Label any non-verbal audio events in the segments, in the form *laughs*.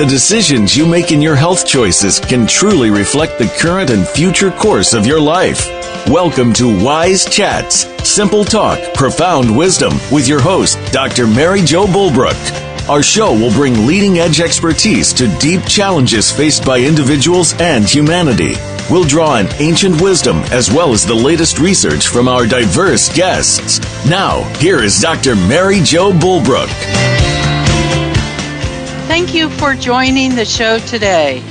The decisions you make in your health choices can truly reflect the current and future course of your life. Welcome to Wise Chats, simple talk, profound wisdom with your host, Dr. Mary Jo Bulbrook. Our show will bring leading edge expertise to deep challenges faced by individuals and humanity. We'll draw on ancient wisdom as well as the latest research from our diverse guests. Now, here is Dr. Mary Jo Bulbrook. Thank you for joining the show today.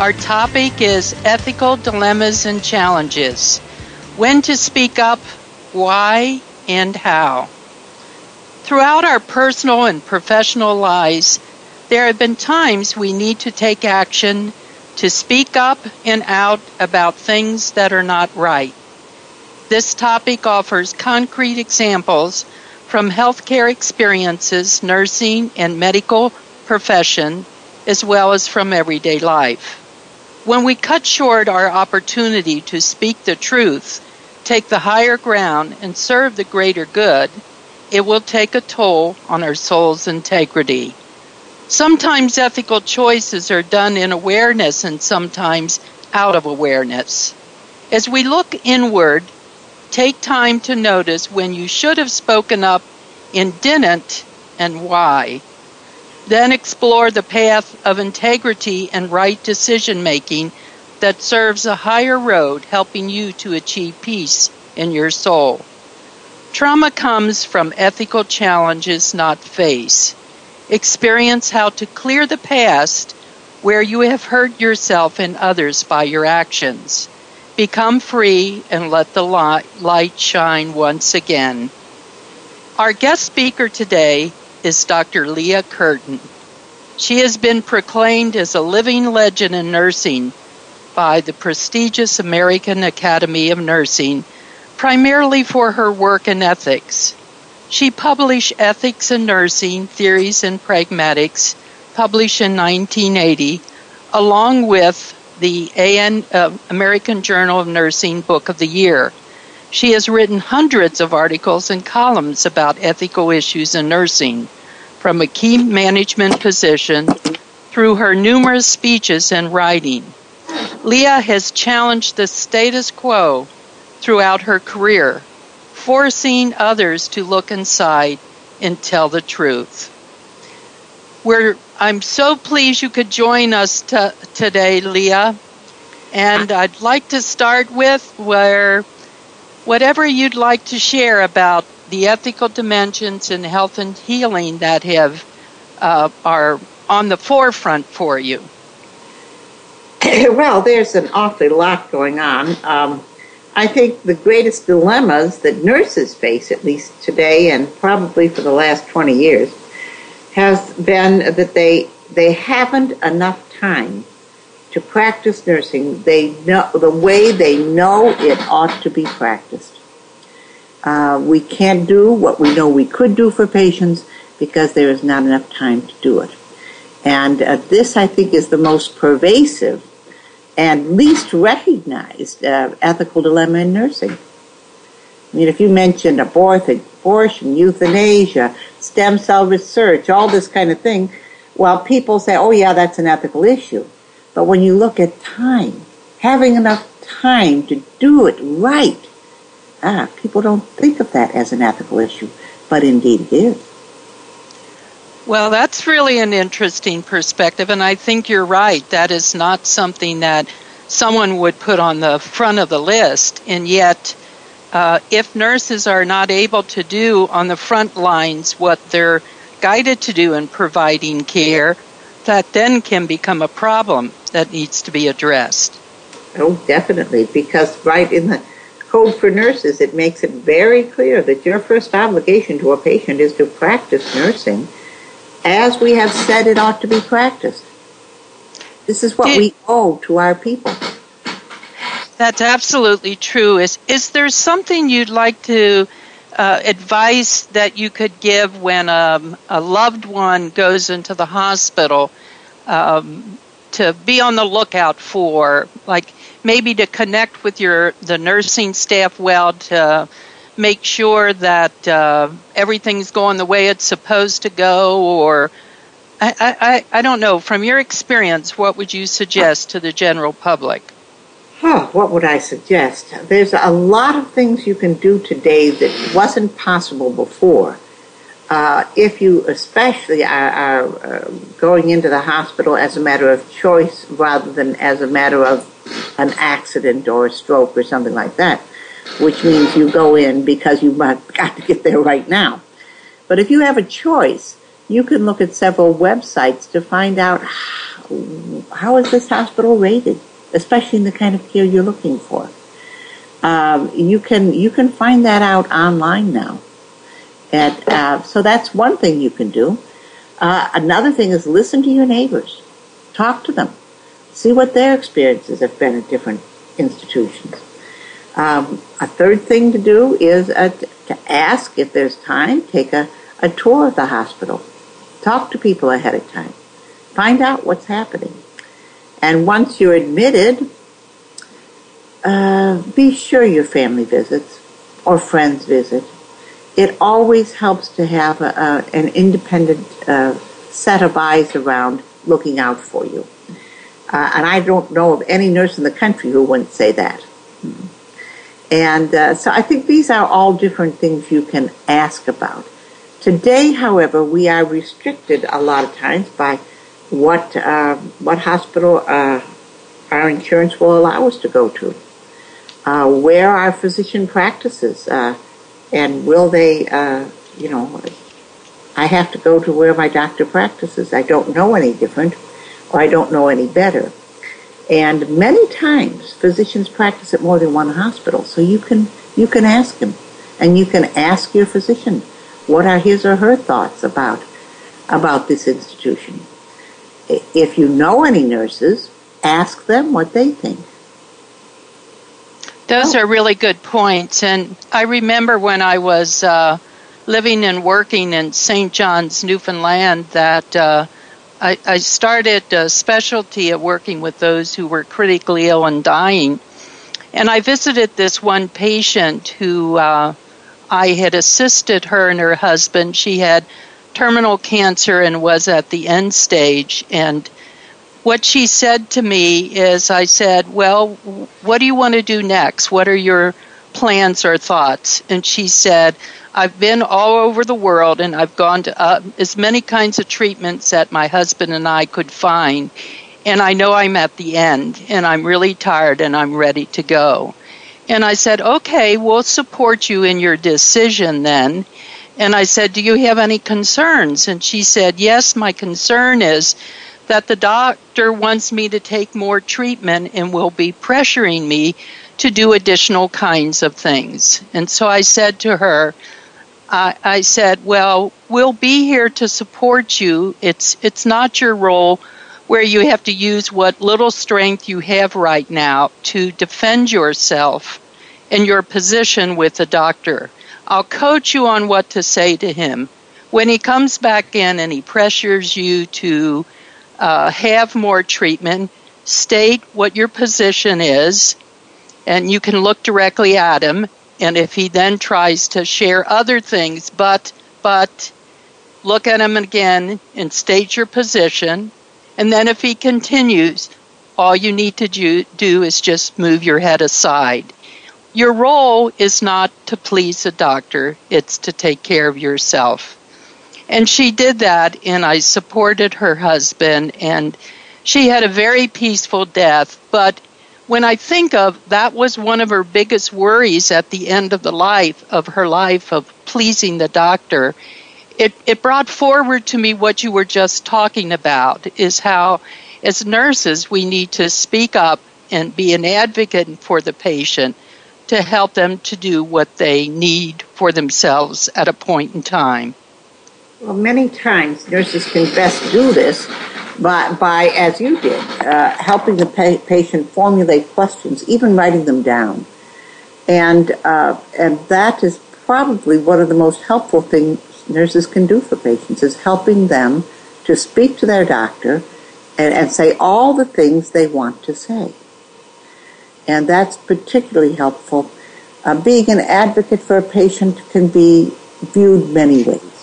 Our topic is ethical dilemmas and challenges. When to speak up, why, and how. Throughout our personal and professional lives, there have been times we need to take action to speak up and out about things that are not right. This topic offers concrete examples from healthcare experiences, nursing, and medical profession, as well as from everyday life. When we cut short our opportunity to speak the truth, take the higher ground, and serve the greater good, it will take a toll on our soul's integrity. Sometimes ethical choices are done in awareness and sometimes out of awareness. As we look inward, take time to notice when you should have spoken up and didn't and why. Then explore the path of integrity and right decision making that serves a higher road, helping you to achieve peace in your soul. Trauma comes from ethical challenges not faced. Experience how to clear the past where you have hurt yourself and others by your actions. Become free and let the light shine once again. Our guest speaker today is Dr. Leah Curtin. She has been proclaimed as a living legend in nursing by the prestigious American Academy of Nursing, primarily for her work in ethics. She published Ethics in Nursing Theories and Pragmatics, published in 1980, along with the AN, uh, American Journal of Nursing Book of the Year. She has written hundreds of articles and columns about ethical issues in nursing from a key management position through her numerous speeches and writing. Leah has challenged the status quo throughout her career, forcing others to look inside and tell the truth. We're, I'm so pleased you could join us t- today, Leah. And I'd like to start with where whatever you'd like to share about the ethical dimensions in health and healing that have uh, are on the forefront for you? *clears throat* well, there's an awfully lot going on. Um, I think the greatest dilemmas that nurses face, at least today and probably for the last 20 years, has been that they they haven't enough time to practice nursing. They know the way they know it ought to be practiced. Uh, we can't do what we know we could do for patients because there is not enough time to do it. And uh, this, I think, is the most pervasive and least recognized uh, ethical dilemma in nursing. I mean, if you mentioned abortion, euthanasia, stem cell research, all this kind of thing, well, people say, oh, yeah, that's an ethical issue. But when you look at time, having enough time to do it right, ah, people don't think of that as an ethical issue, but indeed it is. Well, that's really an interesting perspective, and I think you're right. That is not something that someone would put on the front of the list, and yet, uh, if nurses are not able to do on the front lines what they're guided to do in providing care, that then can become a problem that needs to be addressed. Oh, definitely, because right in the code for nurses, it makes it very clear that your first obligation to a patient is to practice nursing as we have said it ought to be practiced. This is what Did, we owe to our people. That's absolutely true. Is is there something you'd like to uh, advice that you could give when um, a loved one goes into the hospital um, to be on the lookout for, like maybe to connect with your the nursing staff well to make sure that uh, everything's going the way it's supposed to go, or I, I, I don't know. From your experience, what would you suggest to the general public? Huh, what would I suggest? There's a lot of things you can do today that wasn't possible before. Uh, if you especially are, are uh, going into the hospital as a matter of choice rather than as a matter of an accident or a stroke or something like that, which means you go in because you've *laughs* got to get there right now. But if you have a choice, you can look at several websites to find out how, how is this hospital rated especially in the kind of care you're looking for. Um, you can you can find that out online now, and uh, so that's one thing you can do. Uh, another thing is listen to your neighbors, talk to them, see what their experiences have been at different institutions. Um, a third thing to do is uh, to ask if there's time, take a, a tour of the hospital, talk to people ahead of time, find out what's happening. And once you're admitted, uh, be sure your family visits or friends visit. It always helps to have a, a, an independent uh, set of eyes around looking out for you. Uh, and I don't know of any nurse in the country who wouldn't say that. And uh, so I think these are all different things you can ask about. Today, however, we are restricted a lot of times by what uh, what hospital uh, our insurance will allow us to go to, uh, where our physician practices, uh, and will they, uh, you know, I have to go to where my doctor practices. I don't know any different, or I don't know any better. And many times, physicians practice at more than one hospital, so you can you can ask him, and you can ask your physician what are his or her thoughts about about this institution if you know any nurses, ask them what they think. Those oh. are really good points. And I remember when I was uh, living and working in St. John's, Newfoundland, that uh, I, I, started a specialty of working with those who were critically ill and dying. And I visited this one patient who uh, I had assisted her and her husband. She had terminal cancer and was at the end stage. And what she said to me is, I said, Well, what do you want to do next? What are your plans or thoughts? And she said, I've been all over the world and I've gone to uh, as many kinds of treatments that my husband and I could find. And I know I'm at the end and I'm really tired and I'm ready to go. And I said, okay, we'll support you in your decision then. And I said, Do you have any concerns? And she said, Yes, my concern is that the doctor wants me to take more treatment and will be pressuring me to do additional kinds of things. And so I said to her, I, I said, Well, we'll be here to support you. It's, it's not your role where you have to use what little strength you have right now to defend yourself and your position with the doctor. I'll coach you on what to say to him. When he comes back in and he pressures you to uh, have more treatment, state what your position is, and you can look directly at him. And if he then tries to share other things, but, but, look at him again and state your position. And then if he continues, all you need to do, do is just move your head aside your role is not to please the doctor, it's to take care of yourself. And she did that, and I supported her husband, and she had a very peaceful death. But when I think of that was one of her biggest worries at the end of the life of her life of pleasing the doctor. It it brought forward to me what you were just talking about is how as nurses we need to speak up and be an advocate for the patient to help them to do what they need for themselves at a point in time. Well, many times nurses can best do this by, by as you did, uh, helping the pa- patient formulate questions, even writing them down. And, uh, and that is probably one of the most helpful things nurses can do for patients is helping them to speak to their doctor and, and say all the things they want to say. And that's particularly helpful. Uh, being an advocate for a patient can be viewed many ways.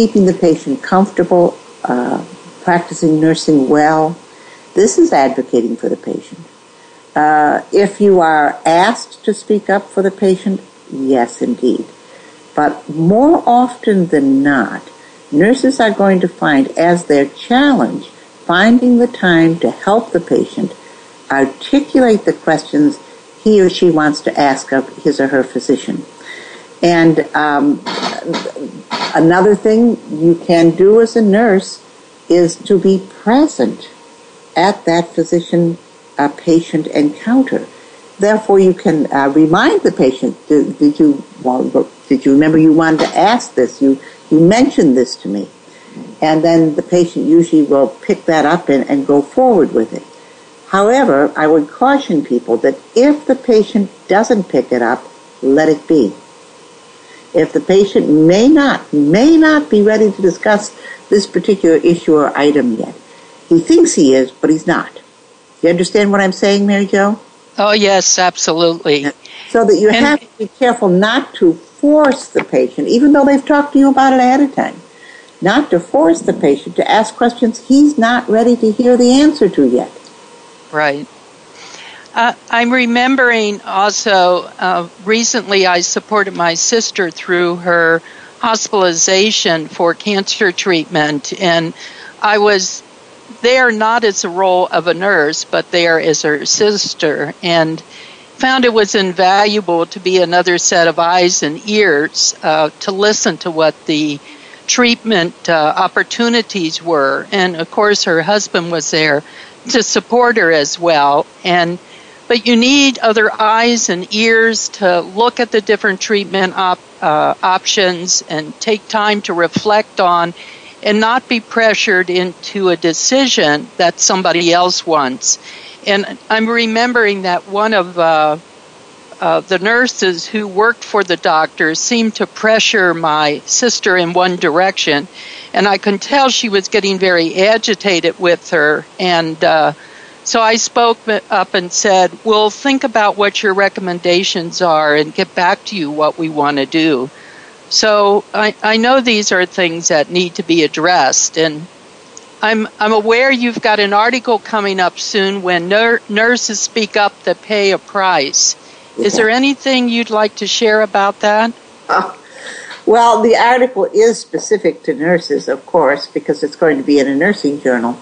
Keeping the patient comfortable, uh, practicing nursing well, this is advocating for the patient. Uh, if you are asked to speak up for the patient, yes, indeed. But more often than not, nurses are going to find as their challenge finding the time to help the patient articulate the questions he or she wants to ask of his or her physician. And um, another thing you can do as a nurse is to be present at that physician uh, patient encounter. Therefore, you can uh, remind the patient, did, did, you did you remember you wanted to ask this? You, you mentioned this to me. And then the patient usually will pick that up and, and go forward with it. However, I would caution people that if the patient doesn't pick it up, let it be. If the patient may not, may not be ready to discuss this particular issue or item yet, he thinks he is, but he's not. You understand what I'm saying, Mary Jo? Oh, yes, absolutely. So that you and have to be careful not to force the patient, even though they've talked to you about it ahead of time, not to force the patient to ask questions he's not ready to hear the answer to yet. Right. Uh, I'm remembering also uh, recently I supported my sister through her hospitalization for cancer treatment, and I was there not as a role of a nurse, but there as her sister, and found it was invaluable to be another set of eyes and ears uh, to listen to what the treatment uh, opportunities were. And of course, her husband was there to support her as well. And but you need other eyes and ears to look at the different treatment op, uh, options and take time to reflect on and not be pressured into a decision that somebody else wants. And I'm remembering that one of uh, uh, the nurses who worked for the doctor seemed to pressure my sister in one direction, and I could tell she was getting very agitated with her. And uh, so I spoke up and said, We'll think about what your recommendations are and get back to you what we want to do. So I, I know these are things that need to be addressed, and I'm I'm aware you've got an article coming up soon when nur- nurses speak up that pay a price. Is there anything you'd like to share about that? Uh, well, the article is specific to nurses, of course, because it's going to be in a nursing journal.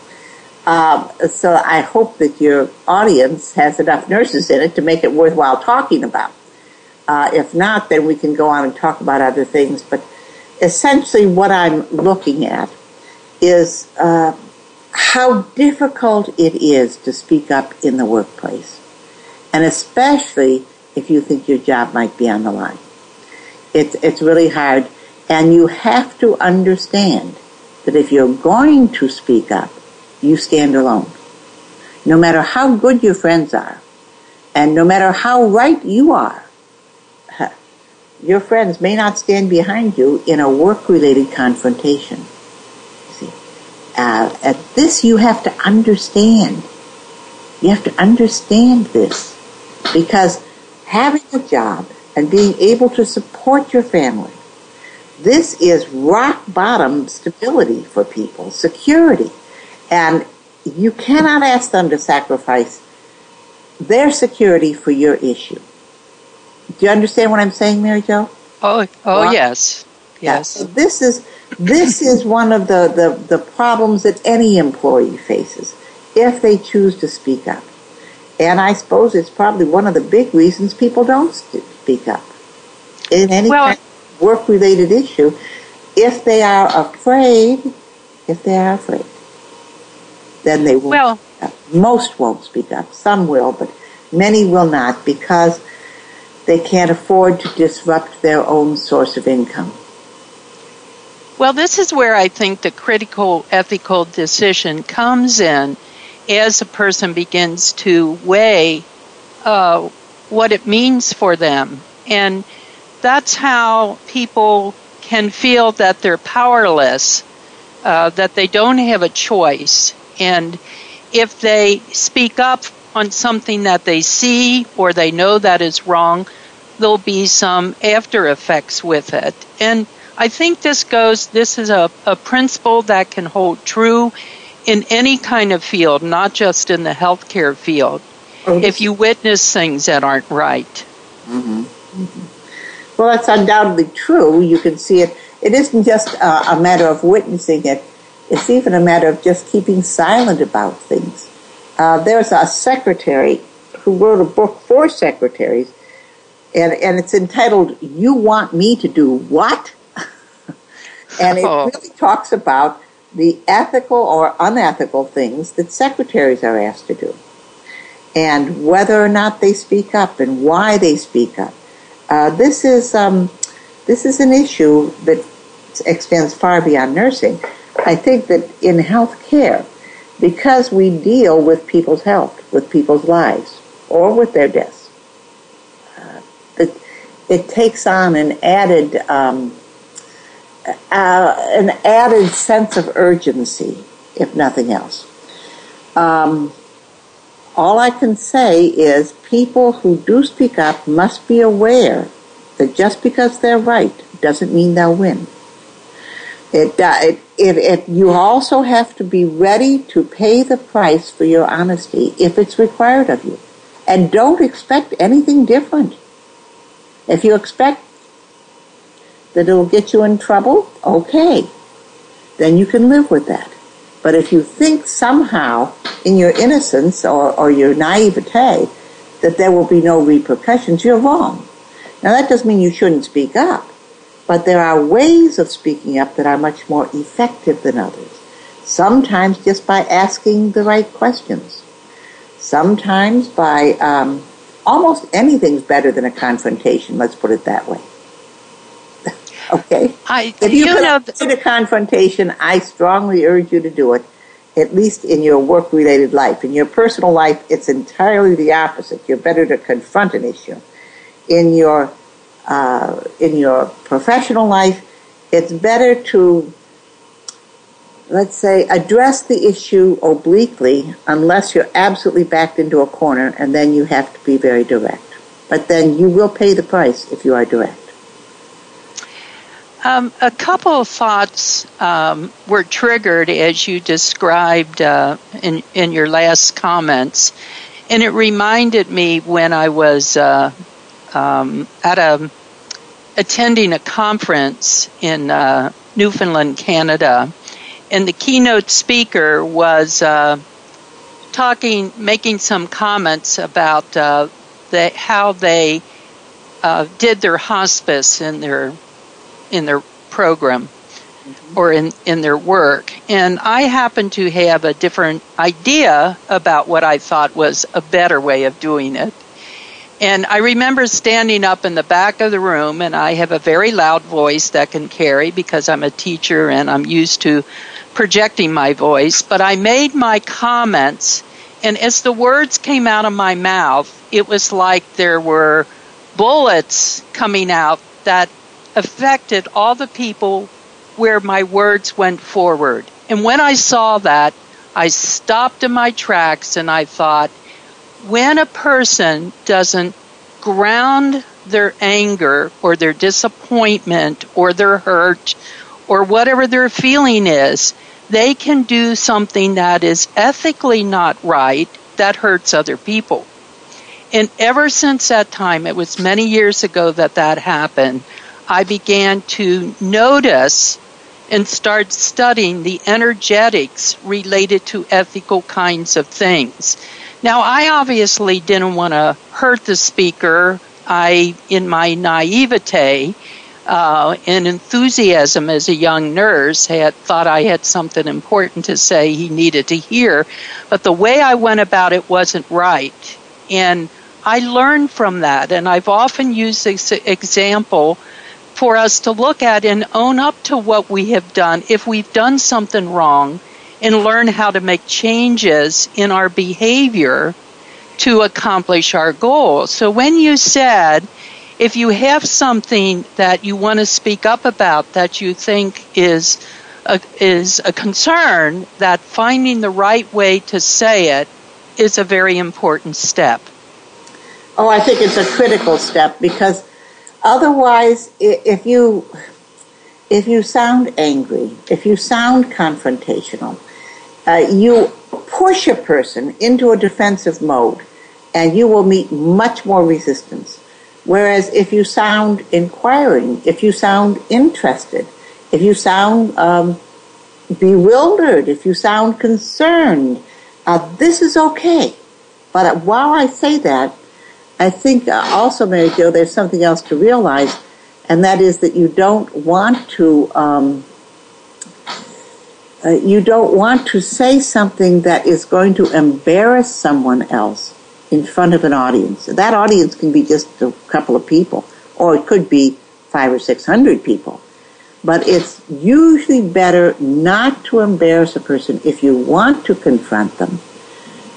Um, so I hope that your audience has enough nurses in it to make it worthwhile talking about. Uh, if not, then we can go on and talk about other things. But essentially, what I'm looking at is uh, how difficult it is to speak up in the workplace, and especially if you think your job might be on the line. It's, it's really hard. And you have to understand that if you're going to speak up, you stand alone. No matter how good your friends are, and no matter how right you are, *laughs* your friends may not stand behind you in a work-related confrontation. See, uh, at this you have to understand. You have to understand this because having a job and being able to support your family. This is rock bottom stability for people, security. And you cannot ask them to sacrifice their security for your issue. Do you understand what I'm saying, Mary Jo? Oh, oh well, yes. Yes. So this is this is one of the, the, the problems that any employee faces if they choose to speak up. And I suppose it's probably one of the big reasons people don't speak up in any well, kind of work-related issue. If they are afraid, if they are afraid, then they won't. Well, up. Most won't speak up. Some will, but many will not because they can't afford to disrupt their own source of income. Well, this is where I think the critical ethical decision comes in as a person begins to weigh uh, what it means for them. And that's how people can feel that they're powerless, uh, that they don't have a choice. And if they speak up on something that they see or they know that is wrong, there'll be some after effects with it. And I think this goes, this is a, a principle that can hold true in any kind of field, not just in the healthcare field, oh, if you witness things that aren't right. Mm-hmm. Mm-hmm. Well, that's undoubtedly true. You can see it. It isn't just a, a matter of witnessing it, it's even a matter of just keeping silent about things. Uh, there's a secretary who wrote a book for secretaries, and, and it's entitled You Want Me to Do What? *laughs* and it oh. really talks about the ethical or unethical things that secretaries are asked to do and whether or not they speak up and why they speak up. Uh, this is um, this is an issue that extends far beyond nursing. I think that in healthcare, because we deal with people's health, with people's lives, or with their deaths, uh, it, it takes on an added um, uh, an added sense of urgency, if nothing else. Um, all I can say is people who do speak up must be aware that just because they're right doesn't mean they'll win. It, uh, it, it, it, you also have to be ready to pay the price for your honesty if it's required of you. And don't expect anything different. If you expect that it'll get you in trouble, okay. Then you can live with that. But if you think somehow in your innocence or, or your naivete that there will be no repercussions, you're wrong. Now that doesn't mean you shouldn't speak up, but there are ways of speaking up that are much more effective than others. Sometimes just by asking the right questions. Sometimes by um, almost anything's better than a confrontation, let's put it that way. *laughs* Okay. I, if you, you know, avoid a confrontation, I strongly urge you to do it. At least in your work-related life. In your personal life, it's entirely the opposite. You're better to confront an issue. In your uh, in your professional life, it's better to let's say, address the issue obliquely unless you're absolutely backed into a corner, and then you have to be very direct. But then you will pay the price if you are direct. Um, a couple of thoughts um, were triggered as you described uh, in in your last comments, and it reminded me when I was uh, um, at a attending a conference in uh, Newfoundland, Canada, and the keynote speaker was uh, talking, making some comments about uh, the, how they uh, did their hospice in their in their program mm-hmm. or in, in their work. And I happened to have a different idea about what I thought was a better way of doing it. And I remember standing up in the back of the room, and I have a very loud voice that can carry because I'm a teacher and I'm used to projecting my voice. But I made my comments, and as the words came out of my mouth, it was like there were bullets coming out that affected all the people where my words went forward. And when I saw that, I stopped in my tracks and I thought, when a person doesn't ground their anger or their disappointment or their hurt or whatever their feeling is, they can do something that is ethically not right that hurts other people. And ever since that time, it was many years ago that that happened, I began to notice and start studying the energetics related to ethical kinds of things. Now, I obviously didn't want to hurt the speaker. I, in my naivete, uh, and enthusiasm as a young nurse had thought I had something important to say he needed to hear, but the way I went about it wasn't right. And I learned from that, and I've often used this example for us to look at and own up to what we have done if we've done something wrong and learn how to make changes in our behavior to accomplish our goals. So when you said, if you have something that you want to speak up about that you think is a, is a concern, that finding the right way to say it is a very important step. Oh, I think it's a critical step because otherwise, if you if you sound angry, if you sound confrontational, uh, you push a person into a defensive mode, and you will meet much more resistance. Whereas if you sound inquiring, if you sound interested, if you sound um, bewildered, if you sound concerned, uh, this is okay. But while I say that, I think uh, also, Mary Jo, there's something else to realize, and that is that you don't want to um, uh, you don't want to say something that is going to embarrass someone else in front of an audience. That audience can be just a couple of people, or it could be five or six hundred people. But it's usually better not to embarrass a person if you want to confront them.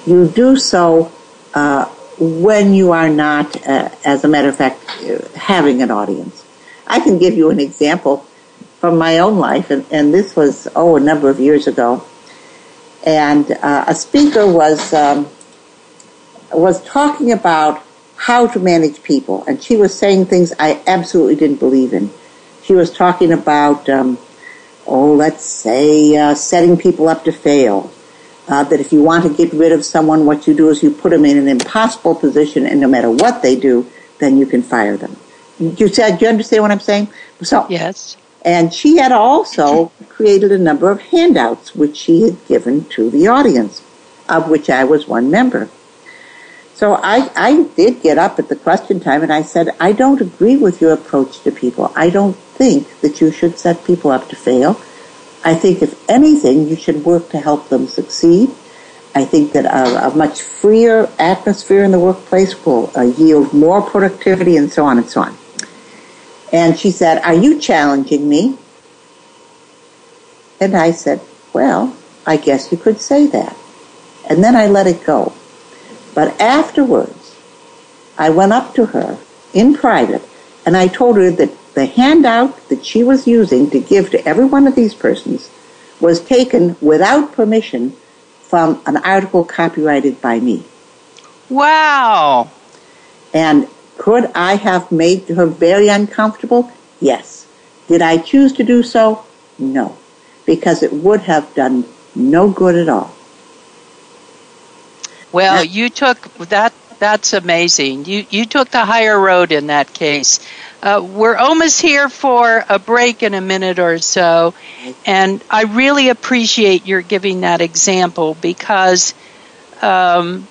You do so uh, when you are not, uh, as a matter of fact, uh, having an audience. I can give you an example from my own life, and, and this was, oh, a number of years ago. And uh, a speaker was um, was talking about how to manage people, and she was saying things I absolutely didn't believe in. She was talking about, um, oh, let's say, uh, setting people up to fail. Uh, that if you want to get rid of someone, what you do is you put them in an impossible position, and no matter what they do, then you can fire them. You said, you understand what I'm saying? So yes. And she had also created a number of handouts which she had given to the audience, of which I was one member. So I, I did get up at the question time and I said, I don't agree with your approach to people. I don't think that you should set people up to fail. I think, if anything, you should work to help them succeed. I think that a, a much freer atmosphere in the workplace will uh, yield more productivity and so on and so on. And she said, Are you challenging me? And I said, Well, I guess you could say that. And then I let it go. But afterwards, I went up to her in private and I told her that the handout that she was using to give to every one of these persons was taken without permission from an article copyrighted by me. Wow. And could I have made her very uncomfortable? Yes. Did I choose to do so? No. Because it would have done no good at all. Well, you took that. That's amazing. You you took the higher road in that case. Uh, we're almost here for a break in a minute or so, and I really appreciate your giving that example because um,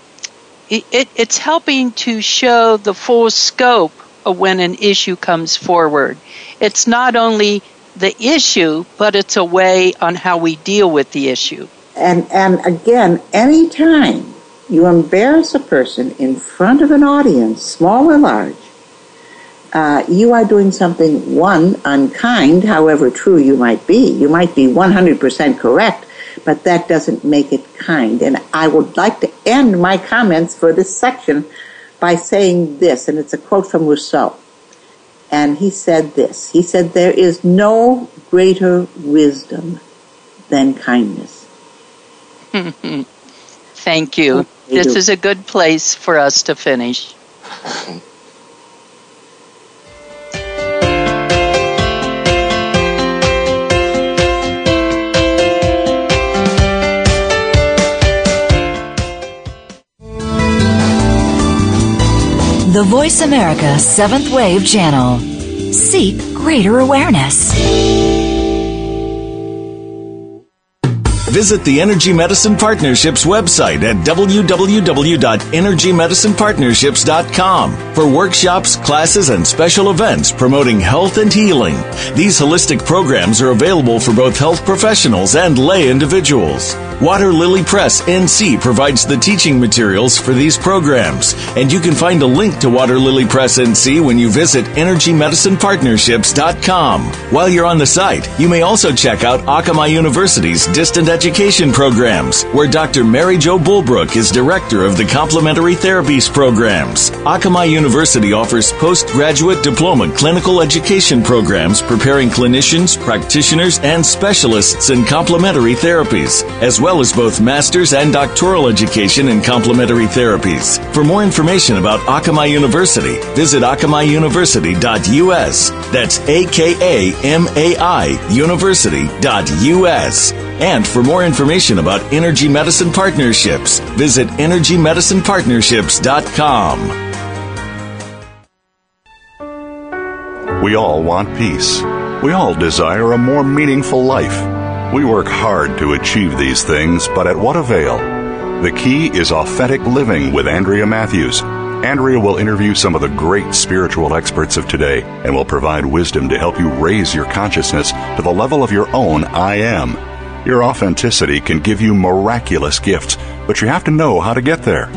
it, it, it's helping to show the full scope of when an issue comes forward. It's not only the issue, but it's a way on how we deal with the issue. And and again, anytime you embarrass a person in front of an audience, small or large, uh, you are doing something, one, unkind, however true you might be. You might be 100% correct, but that doesn't make it kind. And I would like to end my comments for this section by saying this, and it's a quote from Rousseau. And he said this He said, There is no greater wisdom than kindness. *laughs* Thank you. This is a good place for us to finish. The Voice America Seventh Wave Channel. Seek greater awareness. Visit the Energy Medicine Partnerships website at www.energymedicinepartnerships.com for workshops, classes, and special events promoting health and healing. These holistic programs are available for both health professionals and lay individuals. Water Lily Press NC provides the teaching materials for these programs, and you can find a link to Water Lily Press NC when you visit EnergyMedicinePartnerships.com. While you're on the site, you may also check out Akamai University's distant education programs, where Dr. Mary Jo Bulbrook is director of the Complementary Therapies programs. Akamai University offers postgraduate diploma clinical education programs preparing clinicians, practitioners, and specialists in complementary therapies, as well as both master's and doctoral education in complementary therapies. For more information about Akamai University, visit akamaiuniversity.us. That's A-K-A-M-A-I university.us. And for more information about Energy Medicine Partnerships, visit energymedicinepartnerships.com. We all want peace. We all desire a more meaningful life. We work hard to achieve these things, but at what avail? The key is authentic living with Andrea Matthews. Andrea will interview some of the great spiritual experts of today and will provide wisdom to help you raise your consciousness to the level of your own I am. Your authenticity can give you miraculous gifts, but you have to know how to get there.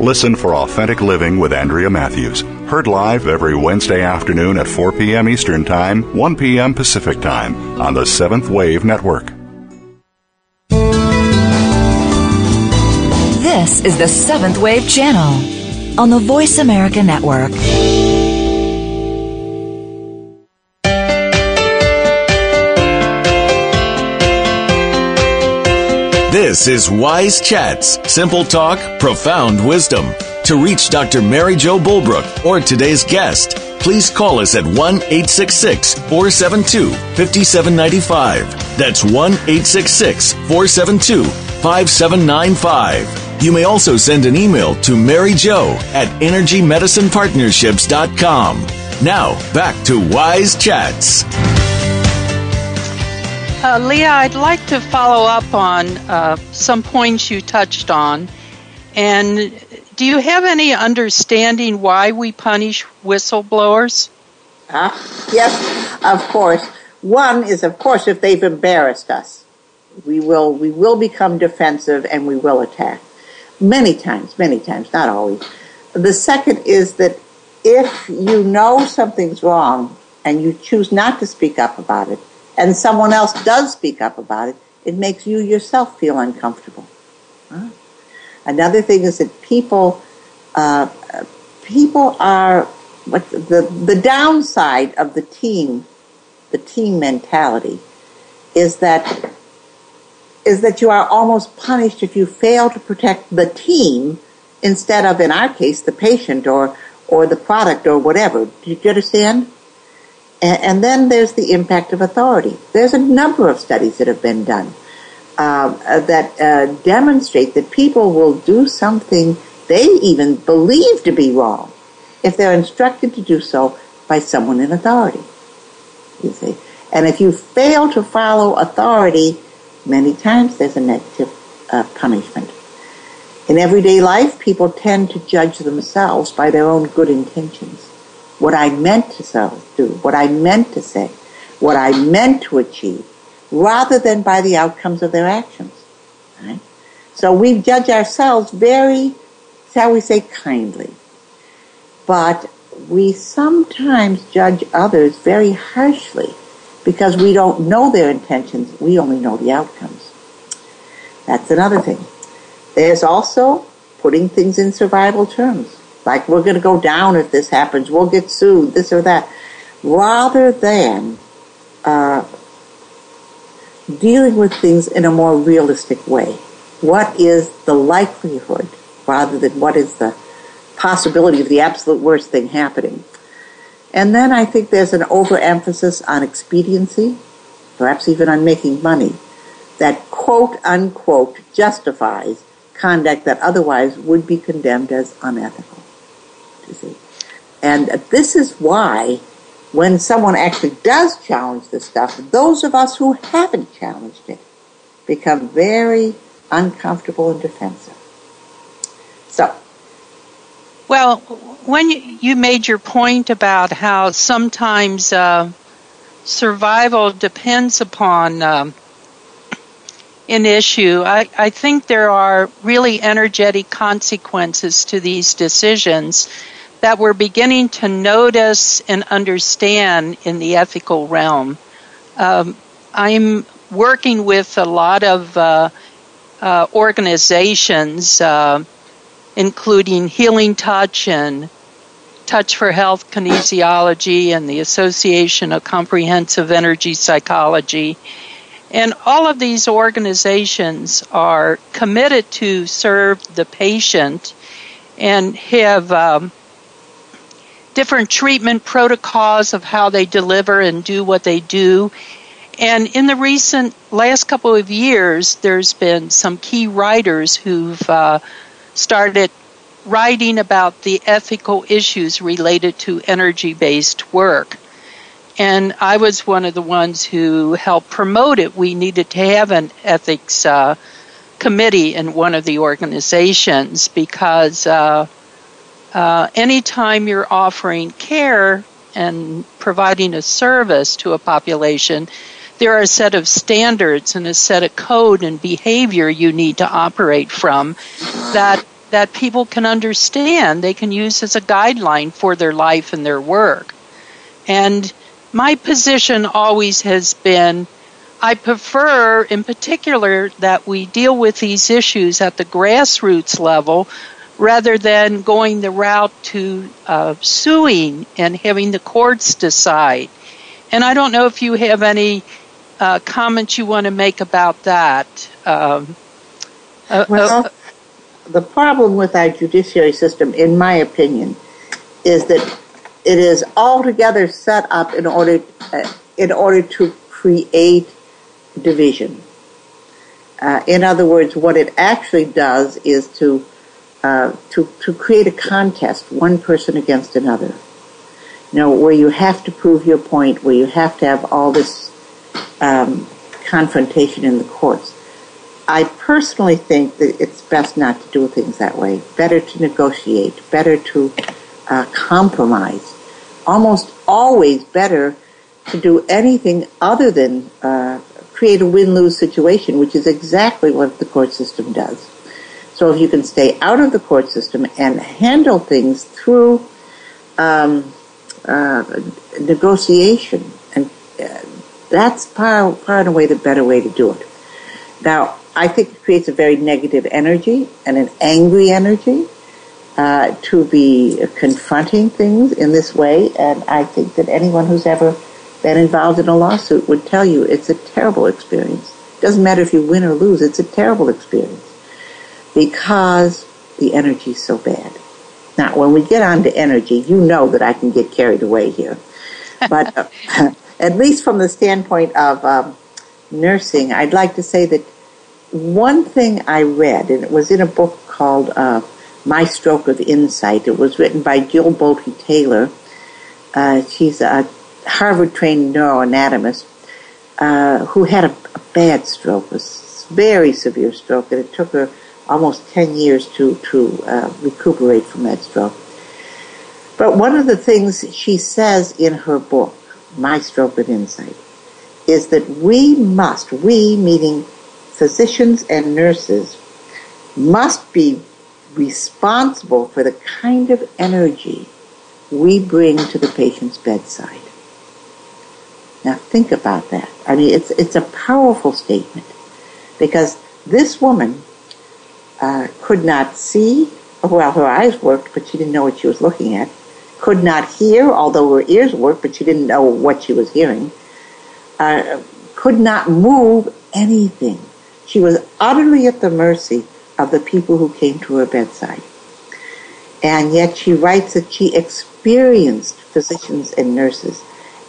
Listen for Authentic Living with Andrea Matthews. Heard live every Wednesday afternoon at 4 p.m. Eastern Time, 1 p.m. Pacific Time on the Seventh Wave Network. This is the Seventh Wave Channel on the Voice America Network. This is Wise Chats, simple talk, profound wisdom. To reach Dr. Mary Jo Bulbrook or today's guest, please call us at 1 866 472 5795. That's 1 866 472 5795. You may also send an email to Mary Jo at EnergyMedicinePartnerships.com. Now, back to Wise Chats. Uh, Leah, I'd like to follow up on uh, some points you touched on. And do you have any understanding why we punish whistleblowers? Uh, yes, of course. One is, of course, if they've embarrassed us, we will we will become defensive and we will attack. Many times, many times, not always. The second is that if you know something's wrong and you choose not to speak up about it, and someone else does speak up about it, it makes you yourself feel uncomfortable. Huh? Another thing is that people, uh, people are what the the downside of the team, the team mentality, is that is that you are almost punished if you fail to protect the team instead of, in our case, the patient or, or the product or whatever. Do you understand? And, then there's the impact of authority. There's a number of studies that have been done uh, that uh, demonstrate that people will do something they even believe to be wrong if they're instructed to do so by someone in authority. You see? And if you fail to follow authority, Many times there's a negative uh, punishment. In everyday life, people tend to judge themselves by their own good intentions. What I meant to do, what I meant to say, what I meant to achieve, rather than by the outcomes of their actions. Right? So we judge ourselves very, shall we say, kindly. But we sometimes judge others very harshly because we don't know their intentions, we only know the outcomes. That's another thing. There's also putting things in survival terms. Like we're going to go down if this happens, we'll get sued, this or that. Rather than uh, dealing with things in a more realistic way. What is the likelihood rather than what is the possibility of the absolute worst thing happening? And then I think there's an overemphasis on expediency, perhaps even on making money, that quote unquote justifies conduct that otherwise would be condemned as unethical. And this is why when someone actually does challenge this stuff, those of us who haven't challenged it become very uncomfortable and defensive. So, well, when you made your point about how sometimes uh, survival depends upon um, an issue, I, I think there are really energetic consequences to these decisions that we're beginning to notice and understand in the ethical realm. Um, I'm working with a lot of uh, uh, organizations, uh, including Healing Touch and Touch for Health Kinesiology and the Association of Comprehensive Energy Psychology. And all of these organizations are committed to serve the patient and have um, different treatment protocols of how they deliver and do what they do. And in the recent last couple of years, there's been some key writers who've uh, started writing about the ethical issues related to energy based work. And I was one of the ones who helped promote it. We needed to have an ethics uh, committee in one of the organizations because uh, uh, anytime you're offering care and providing a service to a population, there are a set of standards and a set of code and behavior you need to operate from that that people can understand. They can use as a guideline for their life and their work. And my position always has been I prefer, in particular, that we deal with these issues at the grassroots level rather than going the route to uh, suing and having the courts decide. And I don't know if you have any uh, comments you want to make about that. Um, uh, well, uh, the problem with our judiciary system, in my opinion, is that it is altogether set up in order uh, in order to create division. Uh, in other words, what it actually does is to uh, to to create a contest, one person against another. You know, where you have to prove your point, where you have to have all this um, confrontation in the courts. I personally think that it's best not to do things that way. Better to negotiate. Better to uh, compromise. Almost always better to do anything other than uh, create a win-lose situation, which is exactly what the court system does. So if you can stay out of the court system and handle things through um, uh, negotiation, and uh, that's far, far and away the better way to do it. Now, I think it creates a very negative energy and an angry energy uh, to be confronting things in this way, and I think that anyone who's ever been involved in a lawsuit would tell you it's a terrible experience. Doesn't matter if you win or lose, it's a terrible experience because the energy's so bad. Now, when we get on to energy, you know that I can get carried away here. But uh, *laughs* at least from the standpoint of um, nursing, I'd like to say that one thing I read, and it was in a book called uh, My Stroke of Insight. It was written by Jill Bolte Taylor. Uh, she's a Harvard trained neuroanatomist uh, who had a, a, bad stroke, a very severe stroke, and it took her almost 10 years to, to uh, recuperate from that stroke. But one of the things she says in her book, My Stroke of Insight, is that we must, we meaning physicians and nurses, must be responsible for the kind of energy we bring to the patient's bedside. Now think about that. I mean, it's it's a powerful statement because this woman uh, could not see. Well, her eyes worked, but she didn't know what she was looking at. Could not hear, although her ears worked, but she didn't know what she was hearing. Uh, could not move anything. She was utterly at the mercy of the people who came to her bedside. And yet she writes that she experienced physicians and nurses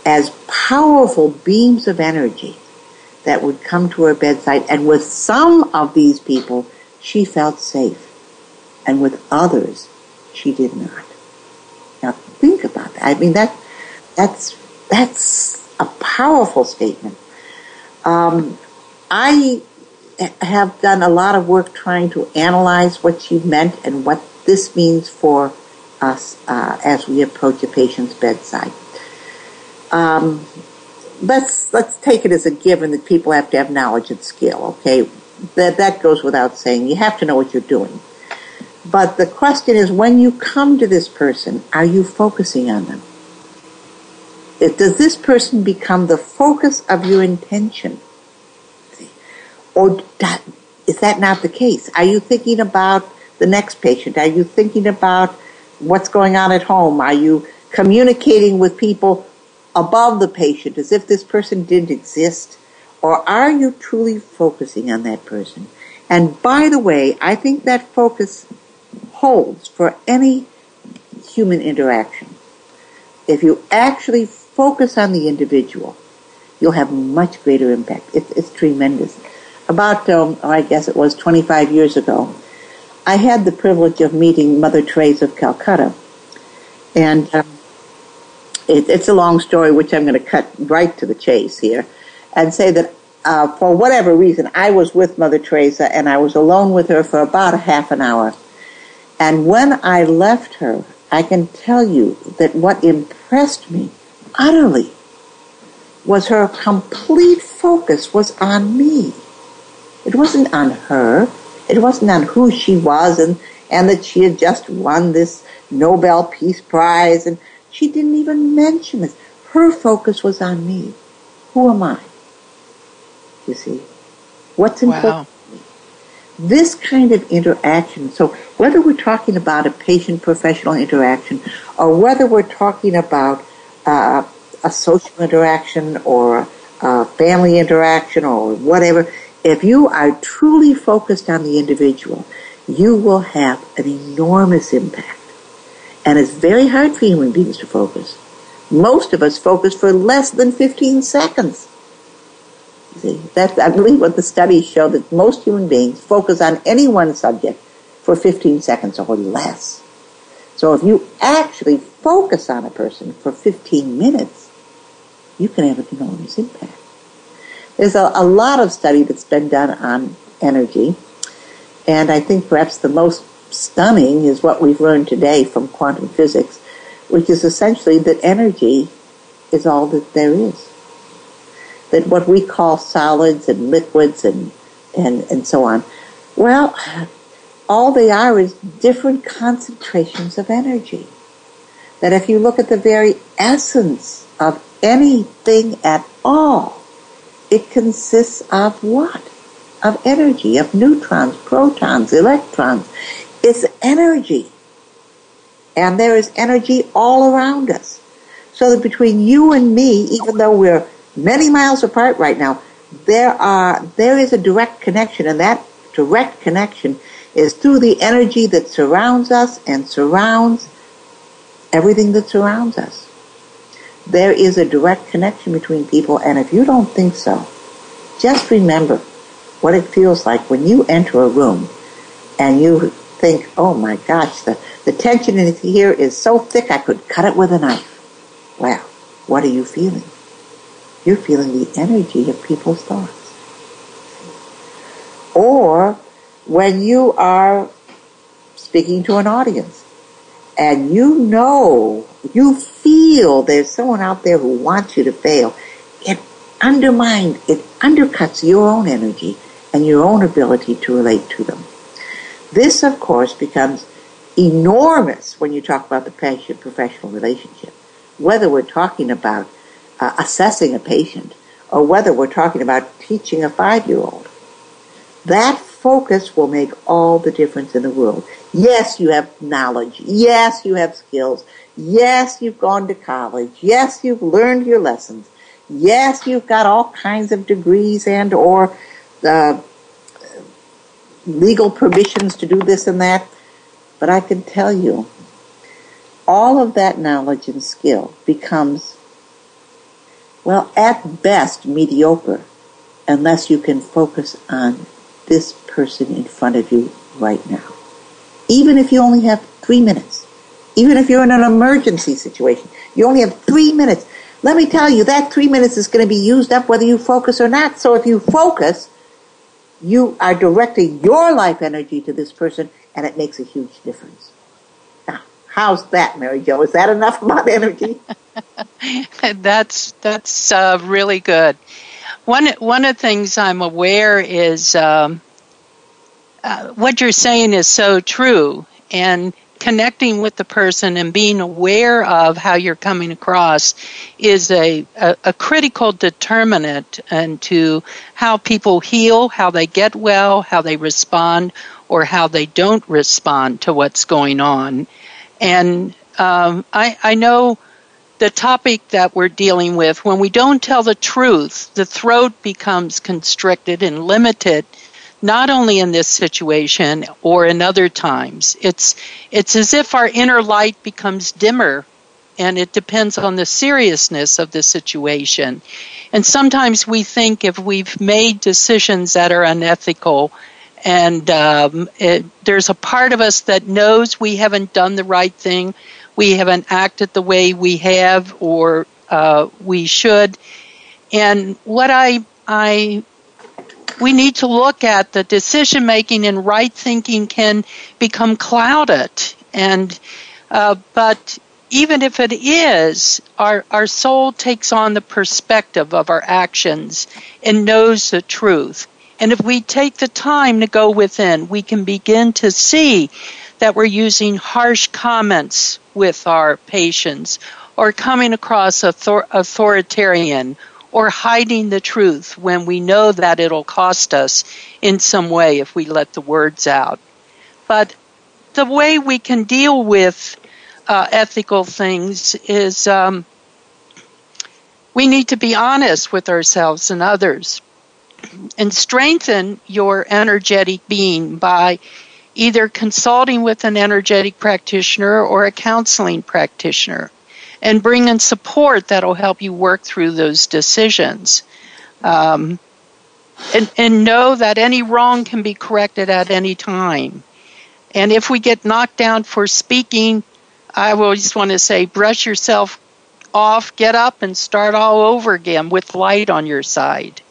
as powerful beams of energy that would come to her bedside. And with some of these people, she felt safe. And with others, she did not. Now think about that. I mean, that, that's, that's a powerful statement. Um, I have done a lot of work trying to analyze what she meant and what this means for us uh, as we approach a patient's bedside. Um, let's let's take it as a given that people have to have knowledge and skill. Okay, that that goes without saying. You have to know what you're doing. But the question is, when you come to this person, are you focusing on them? Does this person become the focus of your intention? Or is that not the case? Are you thinking about the next patient? Are you thinking about what's going on at home? Are you communicating with people above the patient as if this person didn't exist? Or are you truly focusing on that person? And by the way, I think that focus holds for any human interaction. If you actually focus on the individual, you'll have much greater impact. It's, it's tremendous. About, um, oh, I guess it was 25 years ago, I had the privilege of meeting Mother Teresa of Calcutta. And um, it, it's a long story, which I'm going to cut right to the chase here and say that uh, for whatever reason, I was with Mother Teresa and I was alone with her for about a half an hour. And when I left her, I can tell you that what impressed me utterly was her complete focus was on me. It wasn't on her. It wasn't on who she was and, and that she had just won this Nobel Peace Prize and she didn't even mention this. Her focus was on me. Who am I? You see? What's important? Wow this kind of interaction, so whether we're talking about a patient professional interaction or whether we're talking about uh, a social interaction or a family interaction or whatever, if you are truly focused on the individual, you will have an enormous impact. And it's very hard for human beings to focus. Most of us focus for less than 15 seconds. That's, I believe what the studies show that most human beings focus on any one subject for 15 seconds or less. So if you actually focus on a person for 15 minutes, you can have an enormous impact. There's a, a lot of study that's been done on energy, and I think perhaps the most stunning is what we've learned today from quantum physics, which is essentially that energy is all that there is that what we call solids and liquids and, and, and so on, well, all they are is different concentrations of energy. That if you look at the very essence of anything at all, it consists of what? Of energy, of neutrons, protons, electrons. It's energy. And there is energy all around us. So that between you and me, even though we're many miles apart right now, there are there is a direct connection, and that direct connection is through the energy that surrounds us and surrounds everything that surrounds us. There is a direct connection between people, and if you don't think so, just remember what it feels like when you enter a room and you think, oh my gosh, the, the tension in here is so thick I could cut it with a knife. Well, what are you feeling? You're feeling the energy of people's thoughts. Or when you are speaking to an audience and you know, you feel there's someone out there who wants you to fail, it undermines, it undercuts your own energy and your own ability to relate to them. This, of course, becomes enormous when you talk about the professional relationship. Whether we're talking about uh, assessing a patient or whether we're talking about teaching a five year old. That focus will make all the difference in the world. Yes, you have knowledge. Yes, you have skills. Yes, you've gone to college. Yes, you've learned your lessons. Yes, you've got all kinds of degrees and or uh, legal permissions to do this and that. But I can tell you, all of that knowledge and skill becomes well, at best, mediocre, unless you can focus on this person in front of you right now. Even if you only have three minutes, even if you're in an emergency situation, you only have three minutes. Let me tell you, that three minutes is going to be used up whether you focus or not. So if you focus, you are directing your life energy to this person, and it makes a huge difference. Now, how's that, Mary Jo? Is that enough *laughs* about energy? *laughs* *laughs* that's that's uh, really good. One one of the things I'm aware is um, uh, what you're saying is so true, and connecting with the person and being aware of how you're coming across is a, a, a critical determinant into how people heal, how they get well, how they respond, or how they don't respond to what's going on. And um, I, I know the topic that we're dealing with, when we don't tell the truth, the throat becomes constricted and limited not only in this situation or in other times. It's it's as if our inner light becomes dimmer and it depends on the seriousness of the situation. And sometimes we think if we've made decisions that are unethical and um, it, there's a part of us that knows we haven't done the right thing, we haven't acted the way we have or uh, we should. And what I I we need to look at the decision making and right thinking can become clouded and uh, but even if it is our our soul takes on the perspective of our actions and knows the truth and if we take the time to go within we can begin to see that we're using harsh comments with our patients or coming across author- authoritarian or hiding the truth when we know that it'll cost us in some way if we let the words out. But the way we can deal with uh, ethical things is um, we need to be honest with ourselves and others and strengthen your energetic being by either consulting with an energetic practitioner or a counseling practitioner and bring in support that'll help you work through those decisions. Um, and, and know that any wrong can be corrected at any time. And if we get knocked down for speaking, I always want to say brush yourself off, get up, and start all over again with light on your side.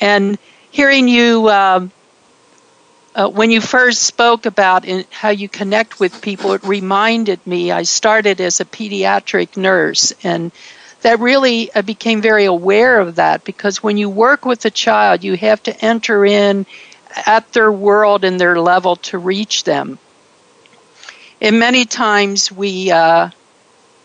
And hearing you um, uh, when you first spoke about in, how you connect with people, it reminded me I started as a pediatric nurse, and that really I became very aware of that because when you work with a child, you have to enter in at their world and their level to reach them. And many times we uh,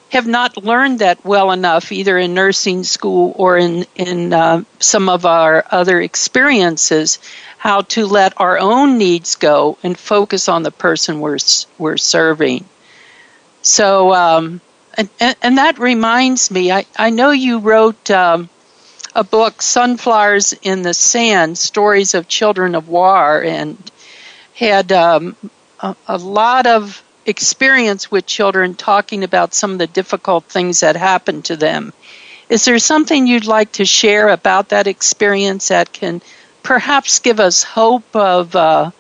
have not learned that well enough, either in nursing school or in in uh, some of our other experiences, how to let our own needs go and focus on the person we're we're serving. So, um, and, and that reminds me, I, I know you wrote um, a book, Sunflowers in the Sand Stories of Children of War, and had um, a, a lot of experience with children talking about some of the difficult things that happened to them. Is there something you'd like to share about that experience that can perhaps give us hope of uh,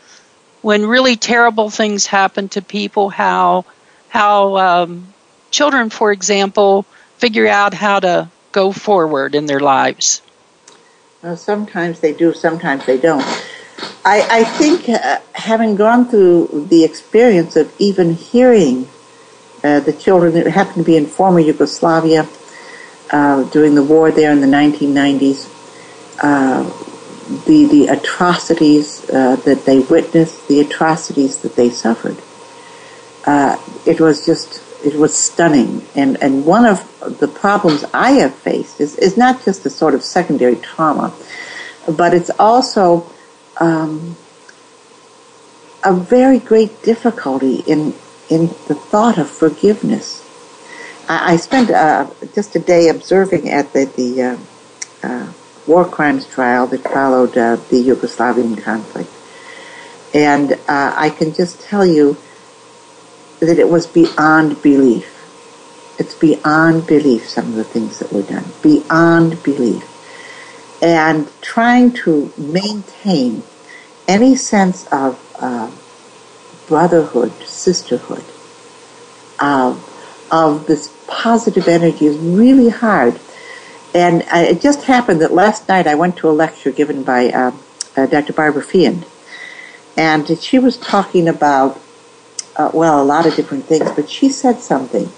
when really terrible things happen to people, how how um, children, for example, figure out how to go forward in their lives. Well, sometimes they do, sometimes they don't. I, I think uh, having gone through the experience of even hearing uh, the children that happened to be in former Yugoslavia uh, during the war there in the 1990s, uh, the the atrocities uh, that they witnessed, the atrocities that they suffered. Uh, it was just it was stunning, and and one of the problems I have faced is is not just a sort of secondary trauma, but it's also um, a very great difficulty in in the thought of forgiveness. I, I spent uh, just a day observing at the the uh, uh, war crimes trial that followed uh, the Yugoslavian conflict. And uh, I can just tell you that it was beyond belief. It's beyond belief, some of the things that were done. Beyond belief. And trying to maintain any sense of uh, brotherhood, sisterhood, of, of this positive energy is really hard and uh, it just happened that last night I went to a lecture given by uh, uh, Dr. Barbara Feehan. And she was talking about, uh, well, a lot of different things, but she said something.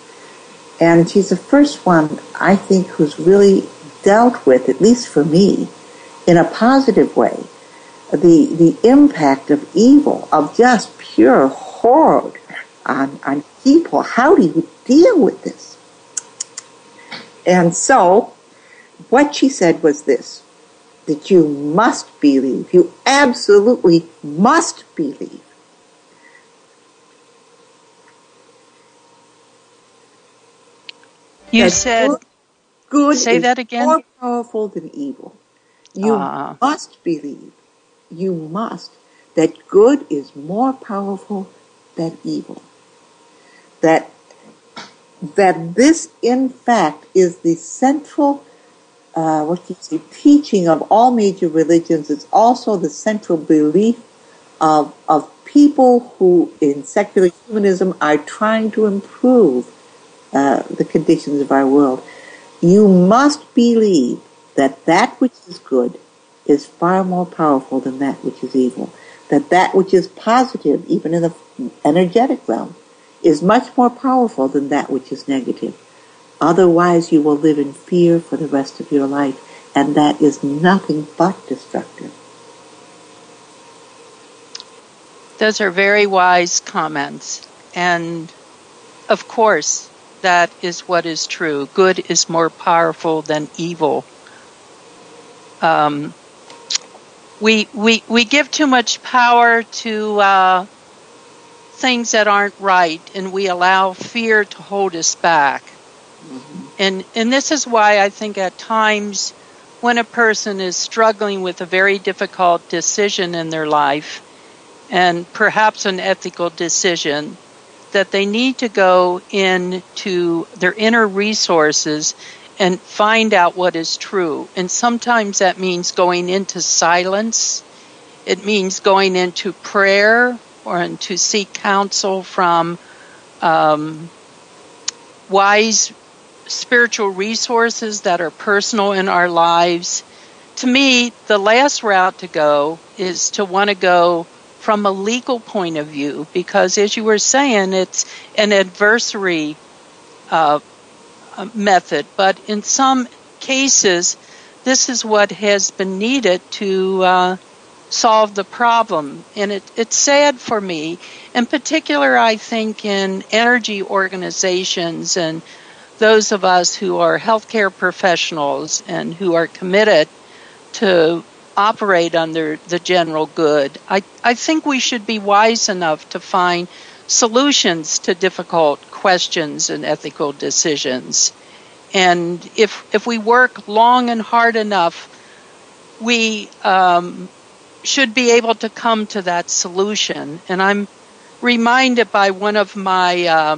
And she's the first one, I think, who's really dealt with, at least for me, in a positive way, the, the impact of evil, of just pure horror on, on people. How do you deal with this? And so, what she said was this that you must believe. You absolutely must believe. You said good, good say that again. More powerful than evil. You uh. must believe. You must that good is more powerful than evil. That that this, in fact, is the central uh, what you say, teaching of all major religions. It's also the central belief of, of people who, in secular humanism, are trying to improve uh, the conditions of our world. You must believe that that which is good is far more powerful than that which is evil. That that which is positive, even in the energetic realm, is much more powerful than that which is negative. Otherwise, you will live in fear for the rest of your life, and that is nothing but destructive. Those are very wise comments. And of course, that is what is true. Good is more powerful than evil. Um, we, we, we give too much power to uh, things that aren't right, and we allow fear to hold us back. Mm-hmm. And and this is why I think at times when a person is struggling with a very difficult decision in their life and perhaps an ethical decision that they need to go into their inner resources and find out what is true. And sometimes that means going into silence. It means going into prayer or to seek counsel from um, wise spiritual resources that are personal in our lives. To me, the last route to go is to want to go from a legal point of view because, as you were saying, it's an adversary uh, method. But in some cases, this is what has been needed to uh, solve the problem. And it, it's sad for me, in particular, I think, in energy organizations and those of us who are healthcare professionals and who are committed to operate under the general good, I, I think we should be wise enough to find solutions to difficult questions and ethical decisions. And if if we work long and hard enough, we um, should be able to come to that solution. And I'm reminded by one of my uh,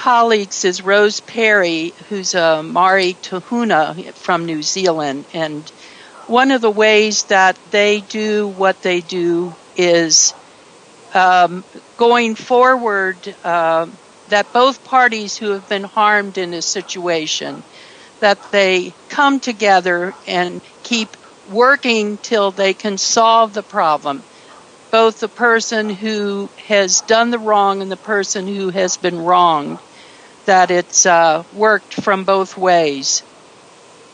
colleagues is Rose Pere, who's a Maori Tohunga from New Zealand. And one of the ways that they do what they do is um, going forward uh, that both parties who have been harmed in a situation that they come together and keep working till they can solve the problem both the person who has done the wrong and the person who has been wronged that it's uh, worked from both ways.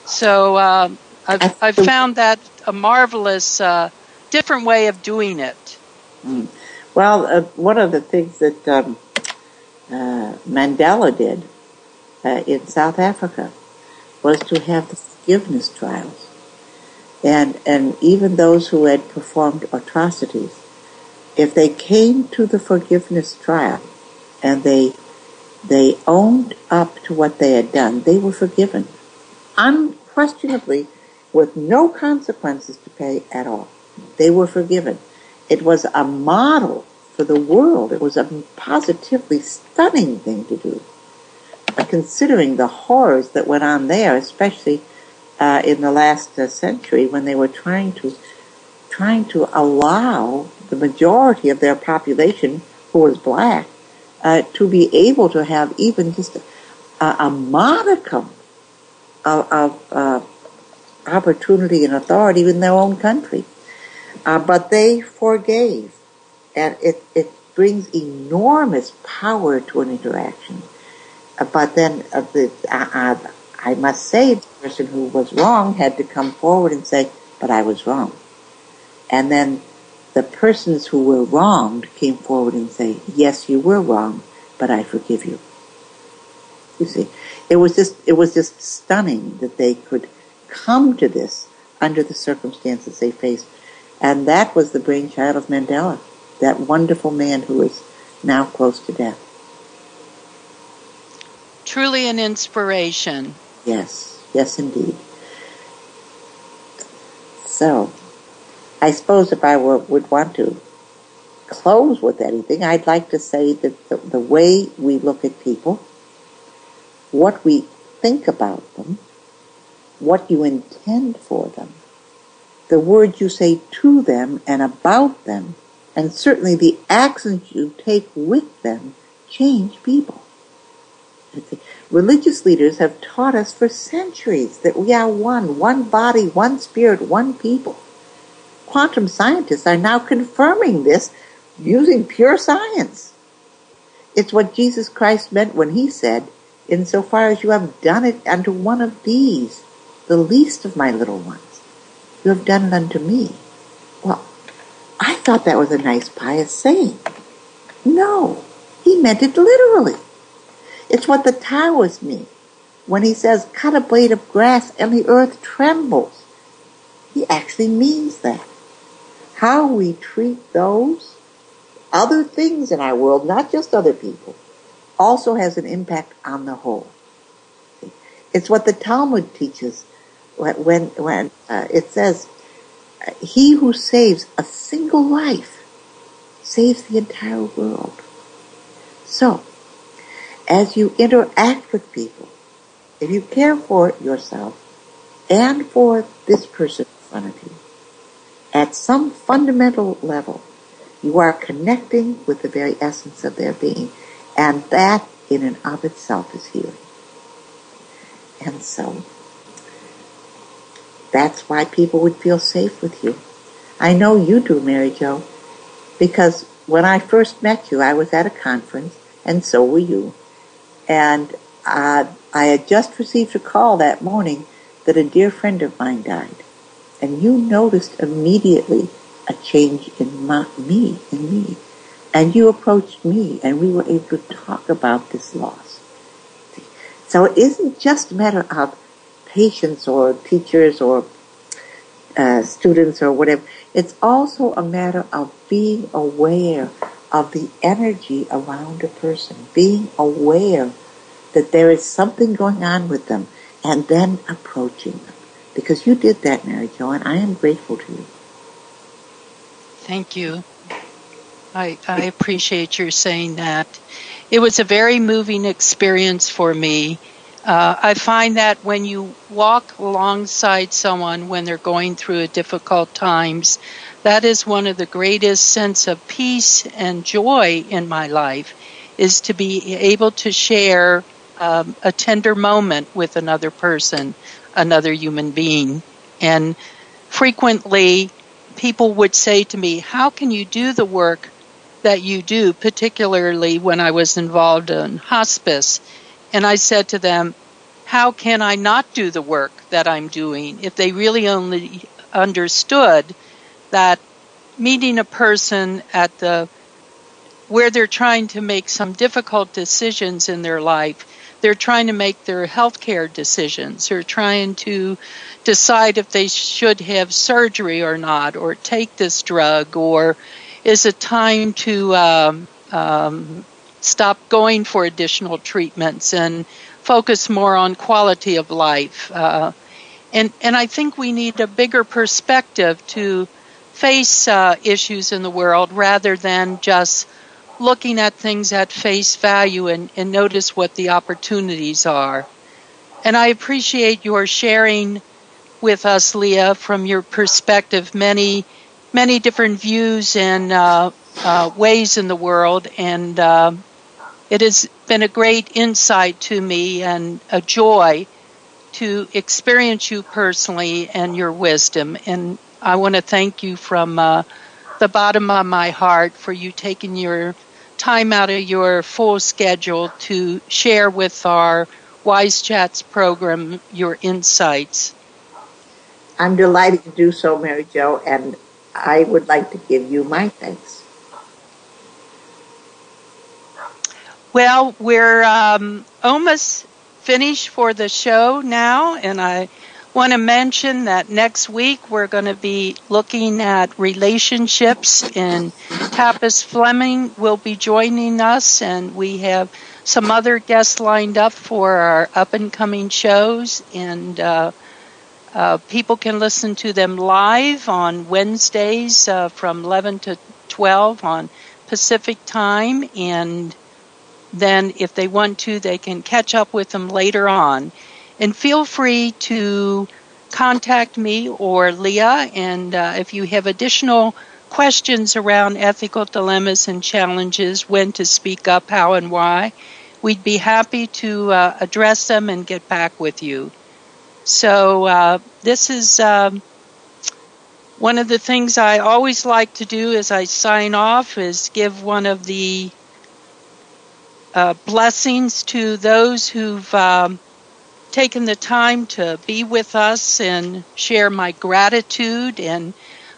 So uh, I've, I've, found that a marvelous, uh, different way of doing it. Mm. Well, uh, one of the things that um, uh, Mandela did uh, in South Africa was to have the forgiveness trials. And, and even those who had performed atrocities, if they came to the forgiveness trial and they they owned up to what they had done. They were forgiven, unquestionably, with no consequences to pay at all. They were forgiven. It was a model for the world. It was a positively stunning thing to do. Considering the horrors that went on there, especially uh, in the last uh, century when they were trying to trying to allow the majority of their population, who was black, uh, to be able to have even just a, a modicum of, of uh, opportunity and authority in their own country. Uh, but they forgave. And it, it brings enormous power to an interaction. Uh, but then uh, the, uh, I must say the person who was wrong had to come forward and say, but I was wrong. And then the persons who were wronged came forward and say, yes, you were wrong, but I forgive you. You see, it was just, it was just stunning that they could come to this under the circumstances they faced. And that was the brainchild of Mandela, that wonderful man who is now close to death. Truly an inspiration. Yes, yes, indeed. So, I suppose if I were, would want to close with anything, I'd like to say that the, the way we look at people, what we think about them, what you intend for them, the words you say to them and about them, and certainly the actions you take with them change people. Religious leaders have taught us for centuries that we are one, one body, one spirit, one people. Quantum scientists are now confirming this using pure science. It's what Jesus Christ meant when he said, Insofar as you have done it unto one of these, the least of my little ones, you have done it unto me. Well, I thought that was a nice pious saying. No, he meant it literally. It's what the Taoists mean when he says, cut a blade of grass and the earth trembles. He actually means that. How we treat those other things in our world, not just other people, also has an impact on the whole. It's what the Talmud teaches when, when uh, it says, he who saves a single life saves the entire world. So, as you interact with people, if you care for yourself and for this person in front of you, at some fundamental level, you are connecting with the very essence of their being, and that in and of itself is healing. And so, that's why people would feel safe with you. I know you do, Mary Jo, because when I first met you, I was at a conference, and so were you. And uh, I had just received a call that morning that a dear friend of mine died. And you noticed immediately a change in my, me, in me. And you approached me, and we were able to talk about this loss. So it isn't just a matter of patients or teachers or uh, students or whatever. It's also a matter of being aware of the energy around a person, being aware that there is something going on with them, and then approaching them. Because you did that, Mary Jo, and I am grateful to you. Thank you. I, I appreciate your saying that. It was a very moving experience for me uh, I find that when you walk alongside someone when they're going through a difficult times, that is one of the greatest sense of peace and joy in my life is to be able to share um, a tender moment with another person, another human being. And frequently people would say to me, how can you do the work that you do, particularly when I was involved in hospice? And I said to them, how can I not do the work that I'm doing? If they really only understood that meeting a person at the where they're trying to make some difficult decisions in their life, they're trying to make their healthcare decisions. They're trying to decide if they should have surgery or not, or take this drug, or is it time to um, um, stop going for additional treatments and focus more on quality of life. Uh, and, and I think we need a bigger perspective to face uh, issues in the world rather than just looking at things at face value and, and notice what the opportunities are. And I appreciate your sharing with us, Leah, from your perspective, many, many different views and uh, uh, ways in the world. And uh, it has been a great insight to me and a joy to experience you personally and your wisdom. And I want to thank you from uh, the bottom of my heart for you taking your time out of your full schedule to share with our Wise Chats program your insights. I'm delighted to do so, Mary Jo, and I would like to give you my thanks. Well, we're um, almost finished for the show now, and I want to mention that next week we're going to be looking at relationships, and Tapas Fleming will be joining us, and we have some other guests lined up for our up and coming shows, and uh, uh, people can listen to them live on Wednesdays uh, from 11 to 12 on Pacific time, and then if they want to, they can catch up with them later on. And feel free to contact me or Leah. And uh, if you have additional questions around ethical dilemmas and challenges, when to speak up, how, and why, we'd be happy to uh, address them and get back with you. So, uh, this is um, one of the things I always like to do as I sign off is give one of the uh, blessings to those who've um, taken the time to be with us and share my gratitude and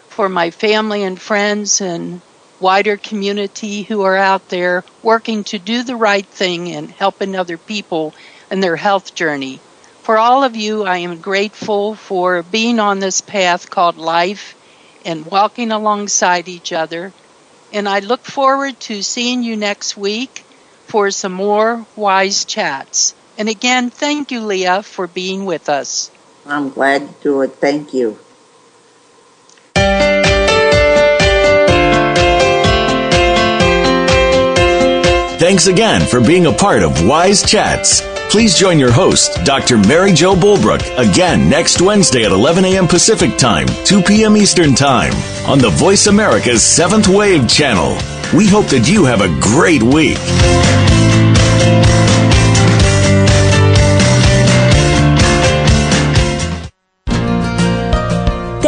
for my family and friends and wider community who are out there working to do the right thing and helping other people in their health journey. For all of you, I am grateful for being on this path called life and walking alongside each other. And I look forward to seeing you next week for some more wise chats. And again, thank you, Leah, for being with us. I'm glad to do it. Thank you. Thanks again for being a part of Wise Chats. Please join your host, Dr. Mary Jo Bulbrook, again next Wednesday at 11 a.m. Pacific Time, 2 p.m. Eastern Time on the Voice America's Seventh Wave channel. We hope that you have a great week.